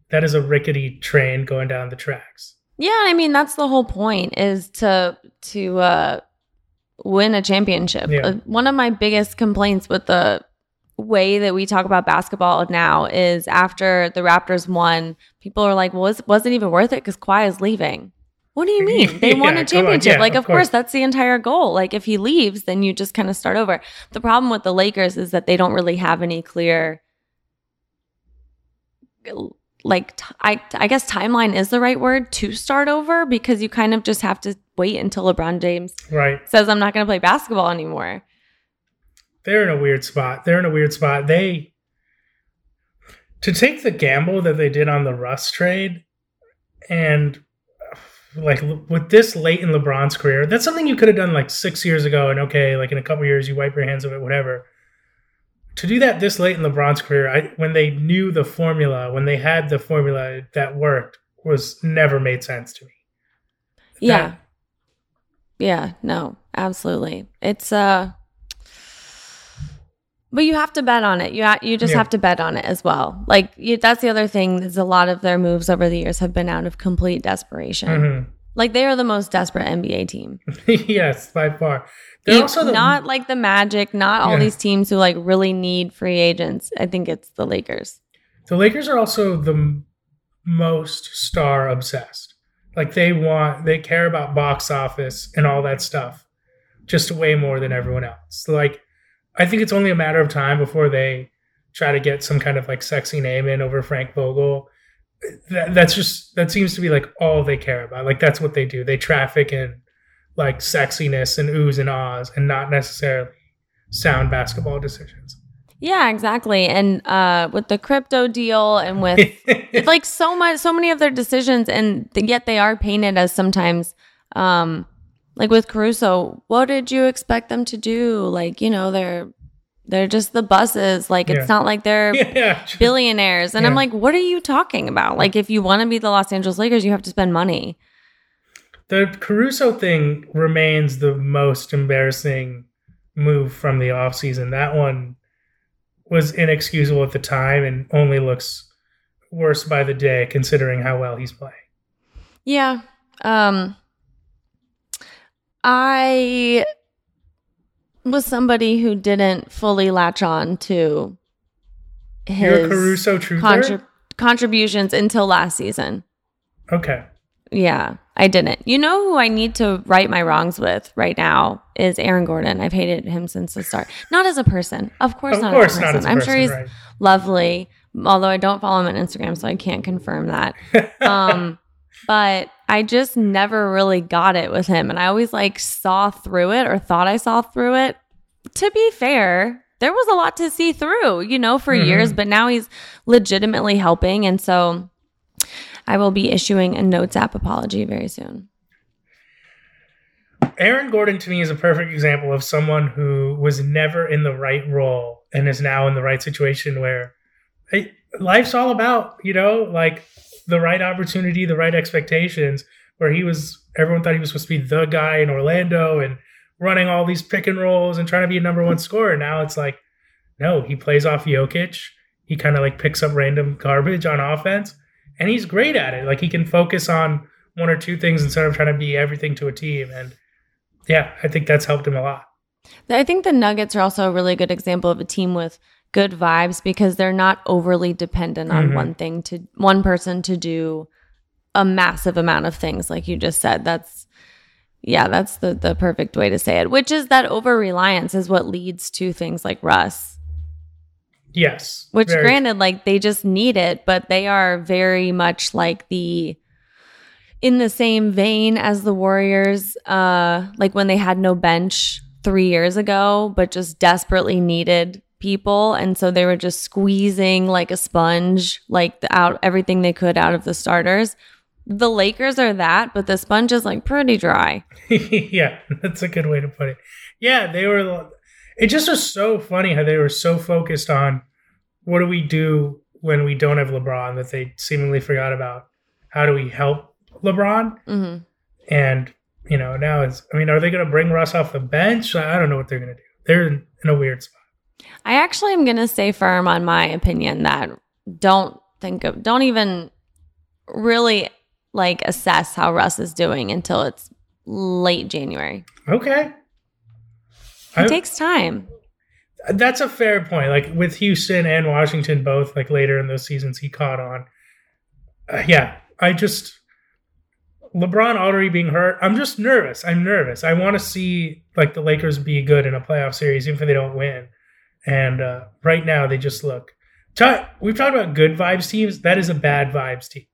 Speaker 2: that is a rickety train going down the tracks.
Speaker 1: Yeah, I mean that's the whole point is to to uh win a championship. Yeah. Uh, one of my biggest complaints with the way that we talk about basketball now is after the Raptors won, people are like, well, it wasn't even worth it because Kawhi is leaving. What do you mean? They
Speaker 2: Yeah,
Speaker 1: won a championship.
Speaker 2: Yeah,
Speaker 1: like,
Speaker 2: of
Speaker 1: of course,
Speaker 2: course.
Speaker 1: that's the entire goal. Like, if he leaves, then you just kind of start over. The problem with the Lakers is that they don't really have any clear, like, t- I, I guess timeline is the right word to start over because you kind of just have to wait until LeBron James
Speaker 2: Right.
Speaker 1: says, I'm not going to play basketball anymore.
Speaker 2: they're in a weird spot. They're in a weird spot. They to take the gamble that they did on the Russ trade and like with this late in LeBron's career, that's something you could have done like six years ago, and okay, like in a couple years you wipe your hands of it, whatever. To do that this late in LeBron's career, I, when they knew the formula, when they had the formula that worked, was never made sense to me.
Speaker 1: Yeah.
Speaker 2: That-
Speaker 1: Yeah, no, absolutely. It's uh but you have to bet on it. You ha- you just
Speaker 2: Yeah.
Speaker 1: have to bet on it as well. Like you, that's the other thing is a lot of their moves over the years have been out of complete desperation.
Speaker 2: Mhm.
Speaker 1: Like they are the most desperate NBA team.
Speaker 2: yes, by far. They're
Speaker 1: You-
Speaker 2: also the
Speaker 1: not like the Magic, not all
Speaker 2: Yeah.
Speaker 1: these teams who like really need free agents. I think it's the Lakers.
Speaker 2: The Lakers are also the m- most star obsessed. Like they want, they care about box office and all that stuff, just way more than everyone else. Like, I think it's only a matter of time before they try to get some kind of like sexy name in over Frank Vogel. That, that's just that seems to be like all they care about. Like that's what they do. They traffic in like sexiness and oohs and ahs, and not necessarily sound basketball decisions.
Speaker 1: Yeah, exactly. And uh with the crypto deal and with it's like so much so many of their decisions and yet they are painted as sometimes um like with Caruso what did you expect them to do? Like you know they're they're just the buses. Like
Speaker 2: Yeah.
Speaker 1: it's not like they're
Speaker 2: yeah,
Speaker 1: billionaires. And I'm like what are you talking about? Like if you want to be the Los Angeles Lakers you have to spend money.
Speaker 2: The Caruso thing remains the most embarrassing move from the offseason. That one was inexcusable at the time and only looks worse by the day considering how well he's playing.
Speaker 1: yeah um I was somebody who didn't fully latch on to his
Speaker 2: Caruso truther?
Speaker 1: contrib- contributions until last season.
Speaker 2: okay.
Speaker 1: Yeah, I didn't. You know who I need to right my wrongs with right now is Aaron Gordon. I've hated him since the start. Not as a person, of course.
Speaker 2: Of
Speaker 1: not
Speaker 2: course
Speaker 1: as a
Speaker 2: not
Speaker 1: person.
Speaker 2: as a
Speaker 1: I'm sure he's
Speaker 2: right.
Speaker 1: lovely, although I don't follow him on Instagram, so I can't confirm that. Um, but I just never really got it with him, and I always like saw through it or thought I saw through it. To be fair, there was a lot to see through, you know, for
Speaker 2: Mhm.
Speaker 1: years, but now he's legitimately helping, and so I will be issuing a notes app apology very soon.
Speaker 2: Aaron Gordon to me is a perfect example of someone who was never in the right role and is now in the right situation where hey, life's all about, you know, like the right opportunity, the right expectations, where he was, everyone thought he was supposed to be the guy in Orlando and running all these pick and rolls and trying to be a number one scorer. Now it's like, no, he plays off Jokic. He kind of like picks up random garbage on offense and he's great at it. Like he can focus on one or two things instead of trying to be everything to a team. And yeah, I think that's helped him a lot.
Speaker 1: I think the Nuggets are also a really good example of a team with good vibes because they're not overly dependent on
Speaker 2: Mhm.
Speaker 1: one thing to one person to do a massive amount of things like you just said. That's yeah, that's the the perfect way to say it, which is that over reliance is what leads to things like Russ.
Speaker 2: Yes.
Speaker 1: Which
Speaker 2: very-
Speaker 1: granted like they just need it, but they are very much like the in the same vein as the Warriors uh like when they had no bench 3 years ago but just desperately needed people and so they were just squeezing like a sponge like the, out everything they could out of the starters. The Lakers are that, but the sponge is like pretty dry.
Speaker 2: yeah, that's a good way to put it. Yeah, they were. It just was so funny how they were so focused on what do we do when we don't have LeBron that they seemingly forgot about how do we help LeBron.
Speaker 1: hmm
Speaker 2: And you know now it's. I mean, are they going to bring Russ off the bench? I don't know what they're going to do. They're in, in a weird spot.
Speaker 1: I actually am going to stay firm on my opinion that don't think of, don't even really like assess how Russ is doing until it's late January.
Speaker 2: Okay.
Speaker 1: It
Speaker 2: I-
Speaker 1: takes time.
Speaker 2: That's a fair point. Like with Houston and Washington, both like later in those seasons, he caught on. Uh, yeah, I just LeBron already being hurt. I'm just nervous. I'm nervous. I want to see like the Lakers be good in a playoff series, even if they don't win. And uh, right now, they just look. We've talked about good vibes teams. That is a bad vibes team.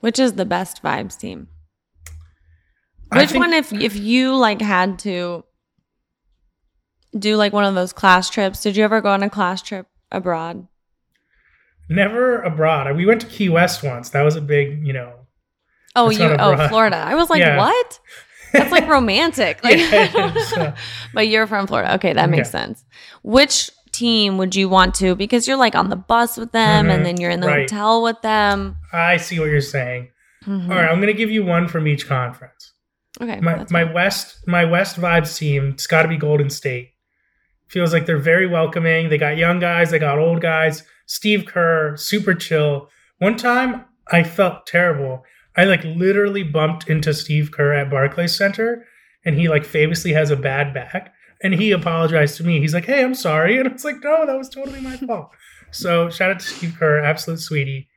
Speaker 1: Which is the best vibes team? Which think, one, if if you like had to do like one of those class trips? Did you ever go on a class trip abroad?
Speaker 2: Never abroad. We went to Key West once. That was a big, you know.
Speaker 1: Oh, you oh Florida. I was like, yeah. what? That's like romantic. Like, yeah, but you're from Florida. Okay, that makes yeah. sense. Which team would you want to? Because you're like on the bus with them, mm-hmm. and then you're in the right. hotel with them.
Speaker 2: I see what you're saying. Mm-hmm. All right, I'm going to give you one from each conference.
Speaker 1: Okay.
Speaker 2: My my West my West vibes team. It's got to be Golden State. Feels like they're very welcoming. They got young guys. They got old guys. Steve Kerr, super chill. One time I felt terrible. I like literally bumped into Steve Kerr at Barclays Center, and he like famously has a bad back, and he apologized to me. He's like, "Hey, I'm sorry," and I was like, "No, that was totally my fault." So shout out to Steve Kerr, absolute sweetie.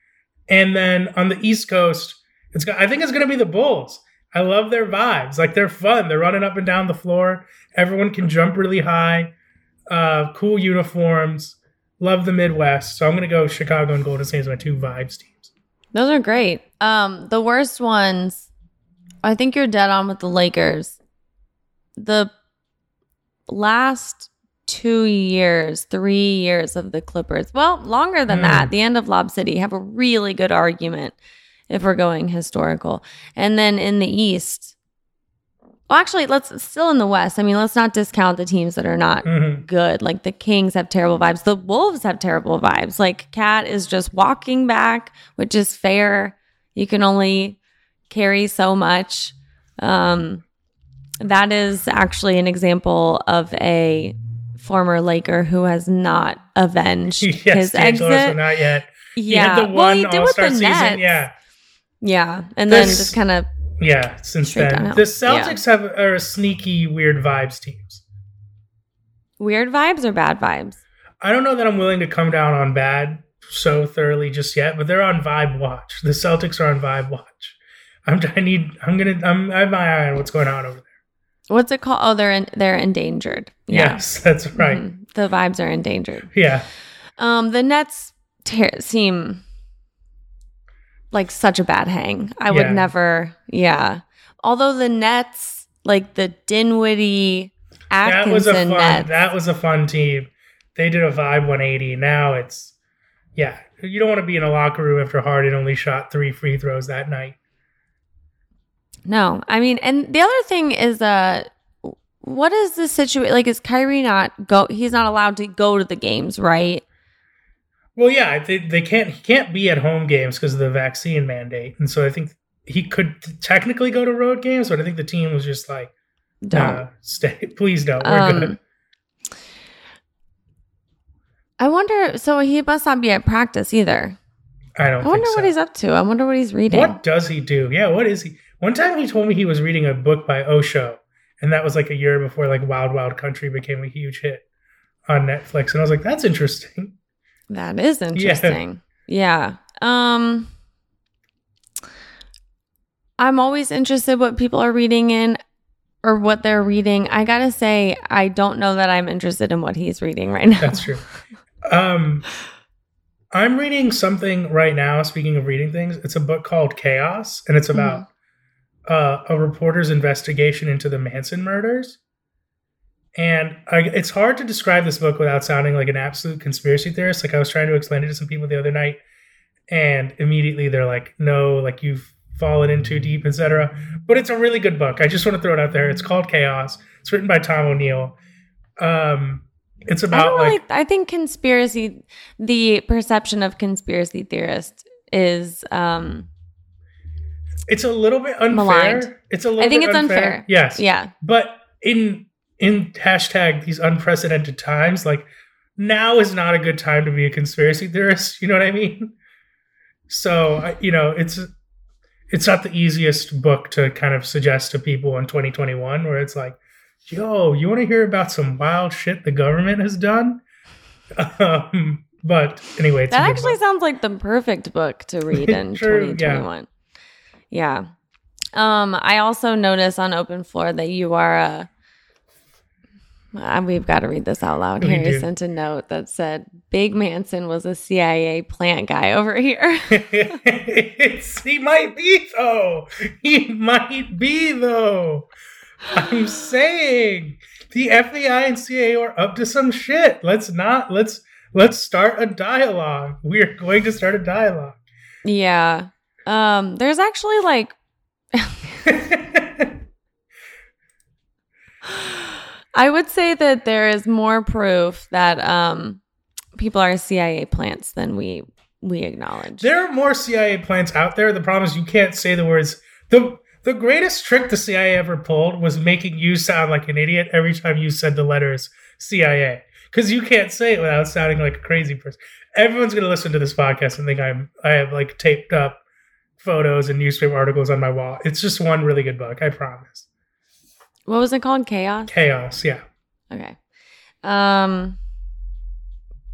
Speaker 2: And then on the East Coast, it's I think it's gonna be the Bulls. I love their vibes. Like they're fun. They're running up and down the floor. Everyone can jump really high. Uh, cool uniforms. Love the Midwest. So I'm gonna go Chicago and Golden State as my two vibes teams.
Speaker 1: Those are great. Um, the worst ones, I think you're dead on with the Lakers. The last two years, three years of the Clippers, well, longer than mm. that, the end of Lob City, have a really good argument if we're going historical. And then in the East, well, actually, let's still in the West. I mean, let's not discount the teams that are not mm-hmm. good. Like the Kings have terrible vibes. The Wolves have terrible vibes. Like KAT is just walking back, which is fair. You can only carry so much. Um, that is actually an example of a former Laker who has not avenged yes, his exit.
Speaker 2: Not yet.
Speaker 1: Yeah, well, he did with the season. Nets. Yeah, yeah, and this, then just kind of
Speaker 2: yeah. Since then, the Celtics yeah. have are a sneaky weird vibes teams.
Speaker 1: Weird vibes or bad vibes?
Speaker 2: I don't know that I'm willing to come down on bad so thoroughly just yet, but they're on vibe watch. The Celtics are on vibe watch. I'm I need I'm gonna I'm I have my eye on what's going on over there.
Speaker 1: What's it called? Oh, they're in, they're endangered.
Speaker 2: Yeah. Yes, that's right. Mm-hmm.
Speaker 1: The vibes are endangered.
Speaker 2: Yeah.
Speaker 1: Um, the Nets ter- seem like such a bad hang. I yeah. would never. Yeah. Although the Nets, like the Dinwiddie, Atkinson
Speaker 2: that was a fun.
Speaker 1: Nets,
Speaker 2: that was a fun team. They did a vibe 180. Now it's yeah. You don't want to be in a locker room after Harden only shot three free throws that night.
Speaker 1: No, I mean, and the other thing is, uh, what is the situation? Like, is Kyrie not go? He's not allowed to go to the games, right?
Speaker 2: Well, yeah, they, they can't. He can't be at home games because of the vaccine mandate, and so I think he could technically go to road games, but I think the team was just like, "Don't stay, please don't. We're um, good."
Speaker 1: I wonder. So he must not be at practice either.
Speaker 2: I don't.
Speaker 1: I wonder
Speaker 2: so.
Speaker 1: what he's up to. I wonder what he's reading.
Speaker 2: What does he do? Yeah, what is he? One time he told me he was reading a book by Osho, and that was like a year before like Wild Wild Country became a huge hit on Netflix. And I was like, that's interesting.
Speaker 1: That is interesting. Yeah. yeah. Um I'm always interested what people are reading in or what they're reading. I gotta say, I don't know that I'm interested in what he's reading right now.
Speaker 2: That's true. Um I'm reading something right now. Speaking of reading things, it's a book called Chaos, and it's about mm-hmm uh, a reporter's investigation into the Manson murders. And I, it's hard to describe this book without sounding like an absolute conspiracy theorist. Like I was trying to explain it to some people the other night, and immediately they're like, "No, like you've fallen in too deep, etc." But it's a really good book. I just want to throw it out there. It's called Chaos. It's written by Tom O'Neill. Um, it's about I like
Speaker 1: I think conspiracy. The perception of conspiracy theorists is um
Speaker 2: it's a little bit unfair. Maligned. It's a little. I think it's unfair. unfair. Yes.
Speaker 1: Yeah.
Speaker 2: But in in hashtag these unprecedented times, like now is not a good time to be a conspiracy theorist. You know what I mean? So you know it's it's not the easiest book to kind of suggest to people in 2021, where it's like yo, you want to hear about some wild shit the government has done? Um, but anyway, it's
Speaker 1: That actually sounds like the perfect book to read in
Speaker 2: yeah.
Speaker 1: 2021. Yeah. Um, I also noticed on Open Floor that you are a. Uh, we've got to read this out loud.
Speaker 2: We
Speaker 1: Harry
Speaker 2: do.
Speaker 1: sent a note that said Big Manson was a CIA plant guy over here.
Speaker 2: he might be though. He might be though. I'm saying the FBI and CIA are up to some shit. Let's not let's let's start a dialogue. We're going to start a dialogue.
Speaker 1: yeah. Um, there's actually like I would say that there is more proof that um people are CIA plants than we we acknowledge.
Speaker 2: there are more CIA plants out there. The problem is you can't say the words. The the greatest trick the CIA ever pulled was making you sound like an idiot every time you said the letters CIA. Because you can't say it without sounding like a crazy person. Everyone's gonna listen to this podcast and think I'm I have like taped up photos and newspaper articles on my wall. It's just one really good book, I promise.
Speaker 1: What was it called? Chaos?
Speaker 2: Chaos, yeah.
Speaker 1: Okay. Um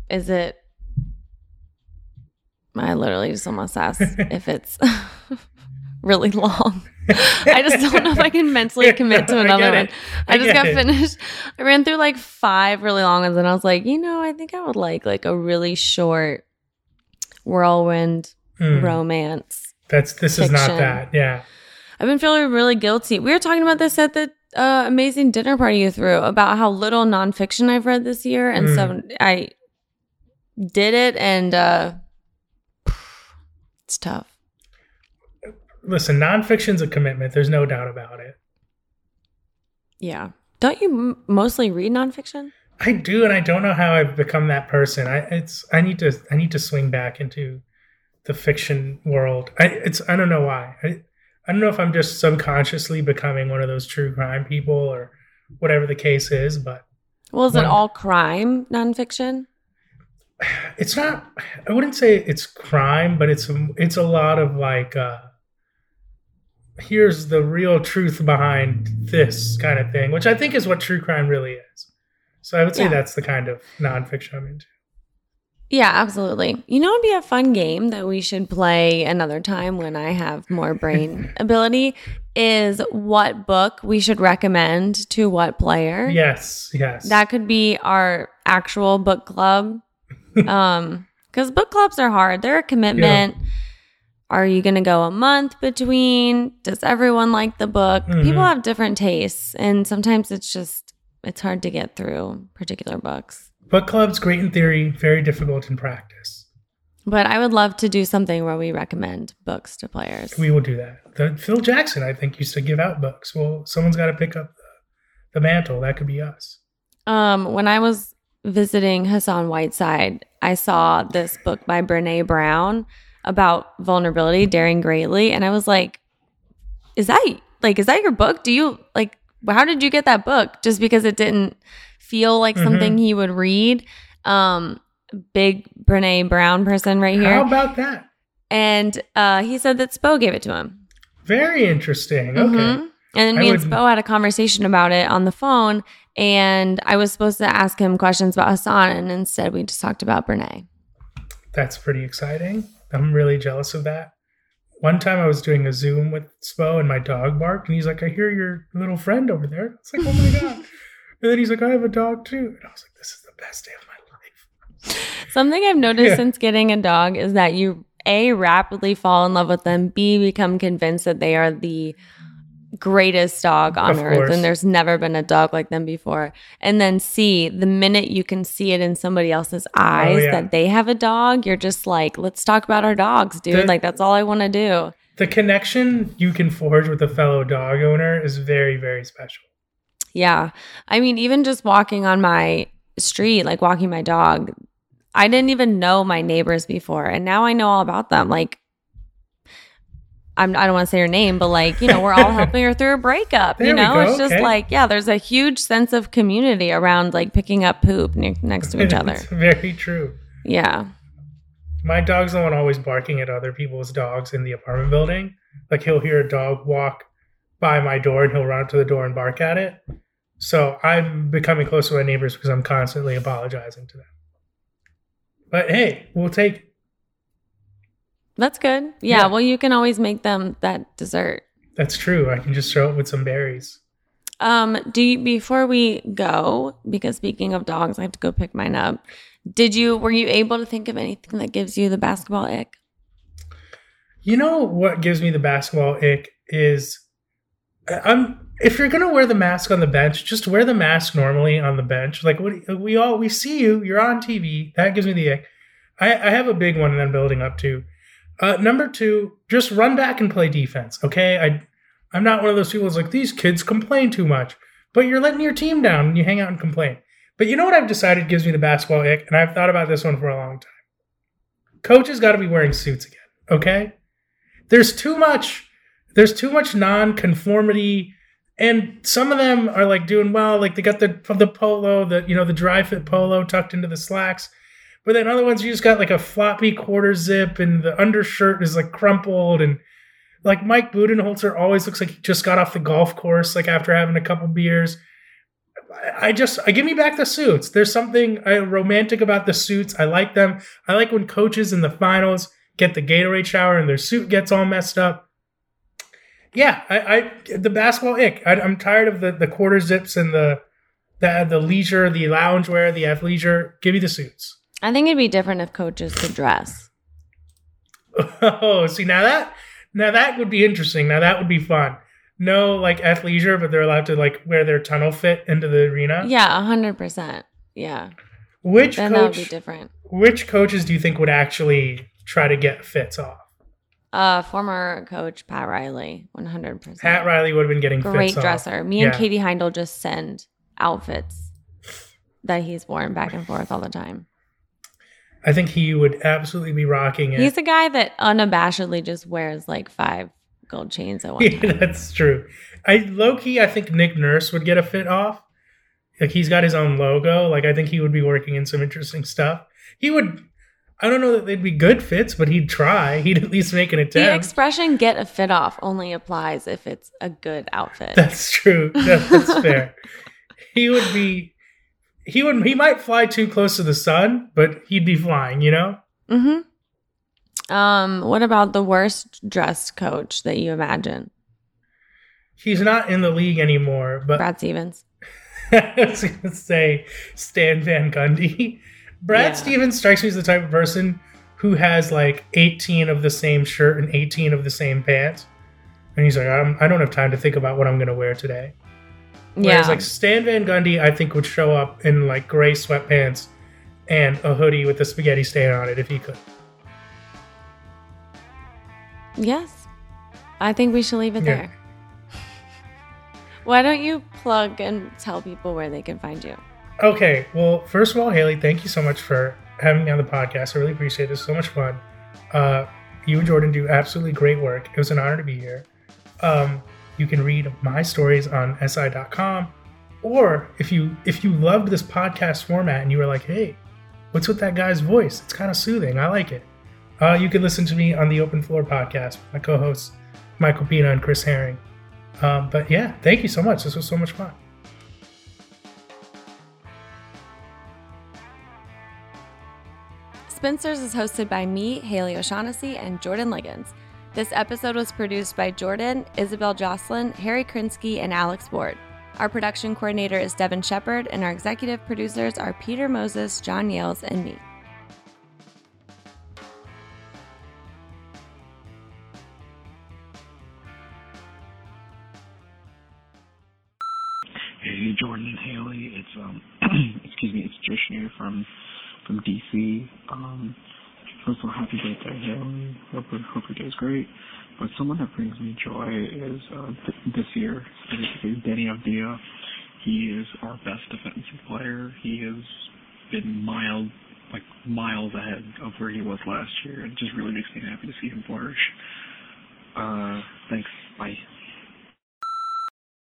Speaker 1: is it I literally just almost asked if it's really long. I just don't know if I can mentally commit to another
Speaker 2: get
Speaker 1: one.
Speaker 2: it.
Speaker 1: I, just got
Speaker 2: it.
Speaker 1: finished. I ran through like five really long ones and I was like, you know, I think I would like like a really short whirlwind
Speaker 2: Mm,
Speaker 1: romance.
Speaker 2: that's this is not
Speaker 1: fiction.
Speaker 2: that. Yeah.
Speaker 1: I've been feeling really guilty. We were talking about this at the uh, amazing dinner party you threw about how little nonfiction I've read this year, and so I did it, and uh, it's tough.
Speaker 2: Listen, nonfiction's a commitment. There's no doubt about it.
Speaker 1: Yeah, don't you m- mostly read nonfiction?
Speaker 2: I do, and I don't know how I've become that person. I it's I need to I need to swing back into the fiction world. I it's I don't know why. I I don't know if I'm just subconsciously becoming one of those true crime people or whatever the case is, but
Speaker 1: Well, is it all crime nonfiction?
Speaker 2: it's not. I wouldn't say it's crime, but it's it's a lot of like. uh Here's the real truth behind this kind of thing, which I think is what true crime really is. So I would say
Speaker 1: Yeah.
Speaker 2: that's the kind of nonfiction I'm into.
Speaker 1: Yeah, absolutely. You know, it'd be a fun game that we should play another time when I have more brain ability. Is what book we should recommend to what player?
Speaker 2: Yes, yes.
Speaker 1: That could be our actual book club. um, because book clubs are hard. They're a commitment. Are you going to go a month between? Does everyone like the book?
Speaker 2: Mhm.
Speaker 1: People have different tastes, and sometimes it's just it's hard to get through particular books.
Speaker 2: Book club's great in theory, very difficult in practice.
Speaker 1: But I would love to do something where we recommend books to players.
Speaker 2: We will do that. The, Phil Jackson, I think, used to give out books. Well, someone's got to pick up the, the mantle. That could be us.
Speaker 1: Um, when I was visiting Hassan Whiteside, I saw this book by Brene Brown about vulnerability, daring greatly, and I was like, "Is that like is that your book? Do you like how did you get that book? Just because it didn't feel like
Speaker 2: Mhm.
Speaker 1: something he would read." Um, big Brene Brown person right here,
Speaker 2: How about that?
Speaker 1: and uh, he said that Spo gave it to him.
Speaker 2: Very interesting. Okay.
Speaker 1: Mhm. And then
Speaker 2: I
Speaker 1: me and
Speaker 2: would-
Speaker 1: Spo had a conversation about it on the phone, and I was supposed to ask him questions about Hassan, and instead we just talked about Brene.
Speaker 2: That's pretty exciting. I'm really jealous of that. One time I was doing a Zoom with Spo and my dog barked, and he's like, I hear your little friend over there. It's like, oh my God. and then he's like, I have a dog too. And I was like, this is the best day of my life.
Speaker 1: Something I've noticed
Speaker 2: Yeah.
Speaker 1: since getting a dog is that you a rapidly fall in love with them, b become convinced that they are the greatest dog on
Speaker 2: Of
Speaker 1: earth
Speaker 2: course.
Speaker 1: and there's never been a dog like them before. And then see the minute you can see it in somebody else's oh, eyes
Speaker 2: Oh, yeah.
Speaker 1: that they have a dog, you're just like, let's talk about our dogs, dude.
Speaker 2: The-
Speaker 1: like that's all I want to do.
Speaker 2: The connection you can forge with a fellow dog owner is very, very special.
Speaker 1: Yeah. I mean, even just walking on my street, like walking my dog, I didn't even know my neighbors before. And now I know all about them. Like, I'm, I don't want to say her name, but like, you know, we're all helping her through a breakup.
Speaker 2: There
Speaker 1: you know, it's just
Speaker 2: okay.
Speaker 1: like, yeah, there's a huge sense of community around like picking up poop ne- next to each other.
Speaker 2: it's very true.
Speaker 1: Yeah.
Speaker 2: My dog's the one always barking at other people's dogs in the apartment building. Like he'll hear a dog walk by my door and he'll run up to the door and bark at it. So I'm becoming close to my neighbors because I'm constantly apologizing to them. But hey, we'll take.
Speaker 1: That's good. Yeah,
Speaker 2: Yeah.
Speaker 1: well, you can always make them that dessert.
Speaker 2: That's true. I can just throw it with some berries.
Speaker 1: Um, do you before we go, because speaking of dogs, I have to go pick mine up. Did you were you able to think of anything that gives you the basketball ick?
Speaker 2: You know what gives me the basketball ick is I'm if you're gonna wear the mask on the bench, just wear the mask normally on the bench. Like what we all we see you, you're on TV. That gives me the ick. I, I have a big one and I'm building up to. Uh, number two, just run back and play defense. Okay, I I'm not one of those people who's like these kids complain too much, but you're letting your team down when you hang out and complain. But you know what I've decided gives me the basketball ick, and I've thought about this one for a long time. Coaches got to be wearing suits again. Okay, there's too much there's too much non-conformity and some of them are like doing well like they got the the polo the you know the dry fit polo tucked into the slacks but then other ones you just got like a floppy quarter zip and the undershirt is like crumpled and like Mike Budenholzer always looks like he just got off the golf course like after having a couple beers I- just I give me back the suits. There's something uh, romantic about the suits. I like them. I like when coaches in the finals get the Gatorade shower and their suit gets all messed up. Yeah, I, I the basketball ick. I, I'm tired of the the quarter zips and the the the leisure, the loungewear, the athleisure. Give me the suits.
Speaker 1: I think it'd be different if coaches could dress.
Speaker 2: Oh, see now that now that would be interesting. Now that would be fun. No, like athleisure, but they're allowed to like wear their tunnel fit into the arena.
Speaker 1: Yeah, a hundred percent. Yeah.
Speaker 2: Which
Speaker 1: then that would be different.
Speaker 2: Which coaches do you think would actually try to get fits off?
Speaker 1: Uh former coach Pat Riley, one hundred percent.
Speaker 2: Pat Riley would have been getting
Speaker 1: Great
Speaker 2: fits off.
Speaker 1: dresser. Me and
Speaker 2: Yeah.
Speaker 1: Katie Heindl just send outfits that he's worn back and forth all the time.
Speaker 2: I think he would absolutely be rocking it.
Speaker 1: He's a guy that unabashedly just wears like five gold chains at one
Speaker 2: Yeah,
Speaker 1: time.
Speaker 2: that's true. I low key, I think Nick Nurse would get a fit off. Like he's got his own logo. Like I think he would be working in some interesting stuff. He would. I don't know that they'd be good fits, but he'd try. He'd at least make an attempt.
Speaker 1: the expression "get a fit off" only applies if it's a good outfit.
Speaker 2: That's true. That- that's fair. He would be. He would. He might fly too close to the sun, but he'd be flying. You know.
Speaker 1: mm-hmm. Um, what about the worst dressed coach that you imagine?
Speaker 2: He's not in the league anymore, but
Speaker 1: Brad Stevens.
Speaker 2: I was going to say Stan Van Gundy. Brad
Speaker 1: Yeah.
Speaker 2: Stevens strikes me as the type of person who has like 18 of the same shirt and 18 of the same pants. And he's like, I'm, I don't have time to think about what I'm going to wear today. Whereas
Speaker 1: Yeah,
Speaker 2: like Stan Van Gundy, I think would show up in like gray sweatpants and a hoodie with a spaghetti stain on it if he could.
Speaker 1: yes. I think we should leave it
Speaker 2: Yeah.
Speaker 1: there. Why don't you plug and tell people where they can find you?
Speaker 2: Okay, well, first of all, Haley, thank you so much for having me on the podcast. I really appreciate this. So much fun. Uh, you and Jordan do absolutely great work. It was an honor to be here. Um, you can read my stories on si.com, or if you if you loved this podcast format and you were like, "Hey, what's with that guy's voice? It's kind of soothing. I like it." Uh, you can listen to me on the Open Floor podcast. with My co-hosts Michael Pina and Chris Herring. Um, but yeah, thank you so much. This was so much fun.
Speaker 1: Spinsters is hosted by me, Haley O'Shaughnessy, and Jordan Ligons. This episode was produced by Jordan, Isabel Jocelyn, Harry Krinsky, and Alex Ward. Our production coordinator is Devin Shepard, and our executive producers are Peter Moses, John Yales, and me.
Speaker 3: Hey, Jordan Haley. It's um, excuse me, it's Josh here from from DC. Um, first of all, happy birthday, Haley. Hope your- hope your day's great. But someone that brings me joy is uh, th- this year, specifically Deni Avdija. He is our best defensive player. He has been miles, like miles ahead of where he was last year, and just really makes me happy to see him flourish. Uh, thanks. Bye.